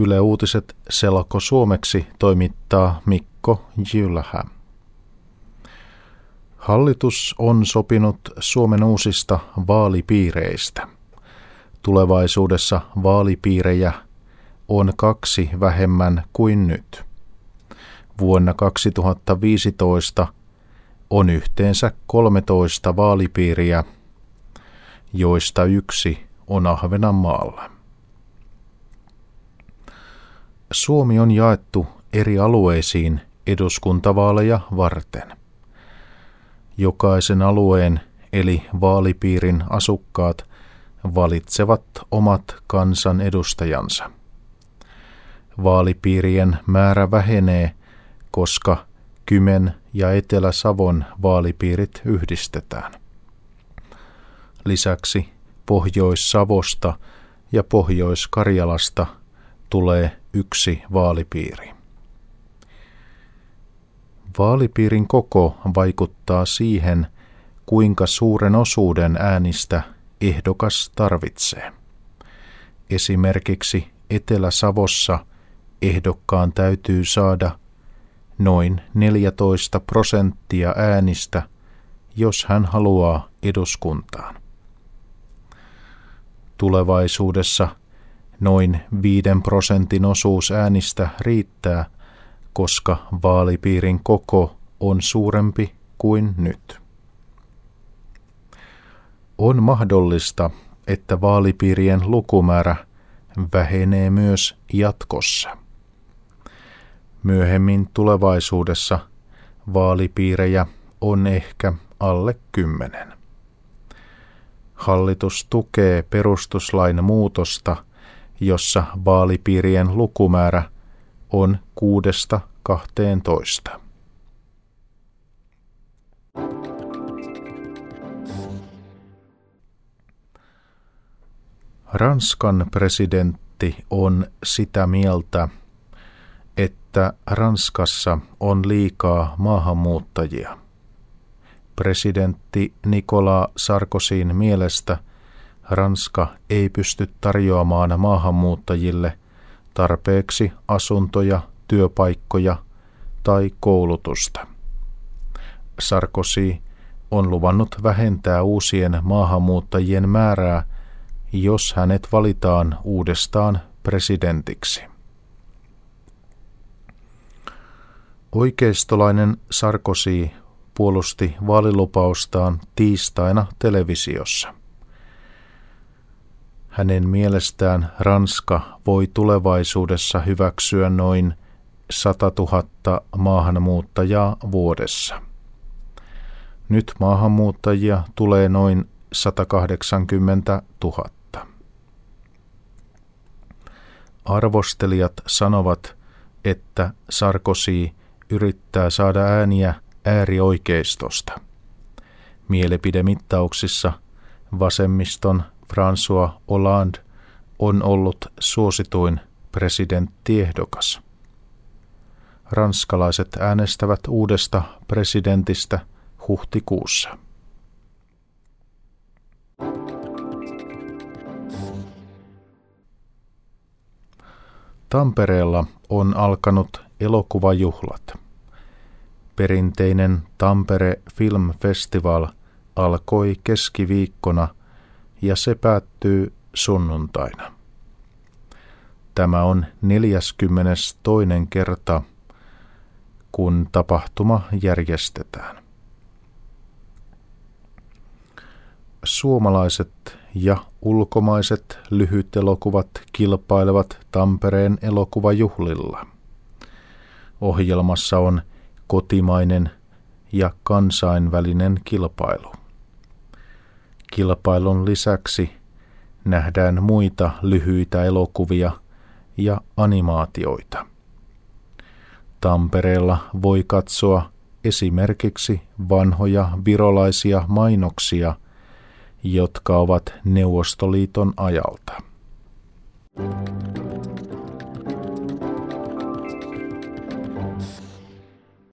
Yle Uutiset selko suomeksi toimittaa Mikko Jylhä. Hallitus on sopinut Suomen uusista vaalipiireistä. Tulevaisuudessa vaalipiirejä on kaksi vähemmän kuin nyt. Vuonna 2015 on yhteensä 13 vaalipiiriä, joista yksi on Ahvenanmaalla. Suomi on jaettu eri alueisiin eduskuntavaaleja varten. Jokaisen alueen eli vaalipiirin asukkaat valitsevat omat kansan edustajansa. Vaalipiirien määrä vähenee, koska Kymen ja Etelä-Savon vaalipiirit yhdistetään. Lisäksi Pohjois-Savosta ja Pohjois-Karjalasta tulee yksi vaalipiiri. Vaalipiirin koko vaikuttaa siihen, kuinka suuren osuuden äänistä ehdokas tarvitsee. Esimerkiksi Etelä-Savossa ehdokkaan täytyy saada noin 14 prosenttia äänistä, jos hän haluaa eduskuntaan. Tulevaisuudessa noin 5 prosentin osuus äänistä riittää, koska vaalipiirin koko on suurempi kuin nyt. On mahdollista, että vaalipiirien lukumäärä vähenee myös jatkossa. Myöhemmin tulevaisuudessa vaalipiirejä on ehkä alle kymmenen. Hallitus tukee perustuslain muutosta – jossa vaalipiirien lukumäärä on kuudesta kahteentoista. Ranskan presidentti on sitä mieltä, että Ranskassa on liikaa maahanmuuttajia. Presidentti Nicolas Sarkozyn mielestä – Ranska ei pysty tarjoamaan maahanmuuttajille tarpeeksi asuntoja, työpaikkoja tai koulutusta. Sarkozy on luvannut vähentää uusien maahanmuuttajien määrää, jos hänet valitaan uudestaan presidentiksi. Oikeistolainen Sarkozy puolusti vaalilupaustaan tiistaina televisiossa. Hänen mielestään Ranska voi tulevaisuudessa hyväksyä noin 100 000 maahanmuuttajaa vuodessa. Nyt maahanmuuttajia tulee noin 180 000. Arvostelijat sanovat, että Sarkozy yrittää saada ääniä äärioikeistosta. Mielipidemittauksissa vasemmiston François Hollande on ollut suosituin presidenttiehdokas. Ranskalaiset äänestävät uudesta presidentistä huhtikuussa. Tampereella on alkanut elokuvajuhlat. Perinteinen Tampere Film Festival alkoi keskiviikkona – ja se päättyy sunnuntaina. Tämä on 42. kerta, kun tapahtuma järjestetään. Suomalaiset ja ulkomaiset lyhytelokuvat kilpailevat Tampereen elokuvajuhlilla. Ohjelmassa on kotimainen ja kansainvälinen kilpailu. Kilpailun lisäksi nähdään muita lyhyitä elokuvia ja animaatioita. Tampereella voi katsoa esimerkiksi vanhoja virolaisia mainoksia, jotka ovat Neuvostoliiton ajalta.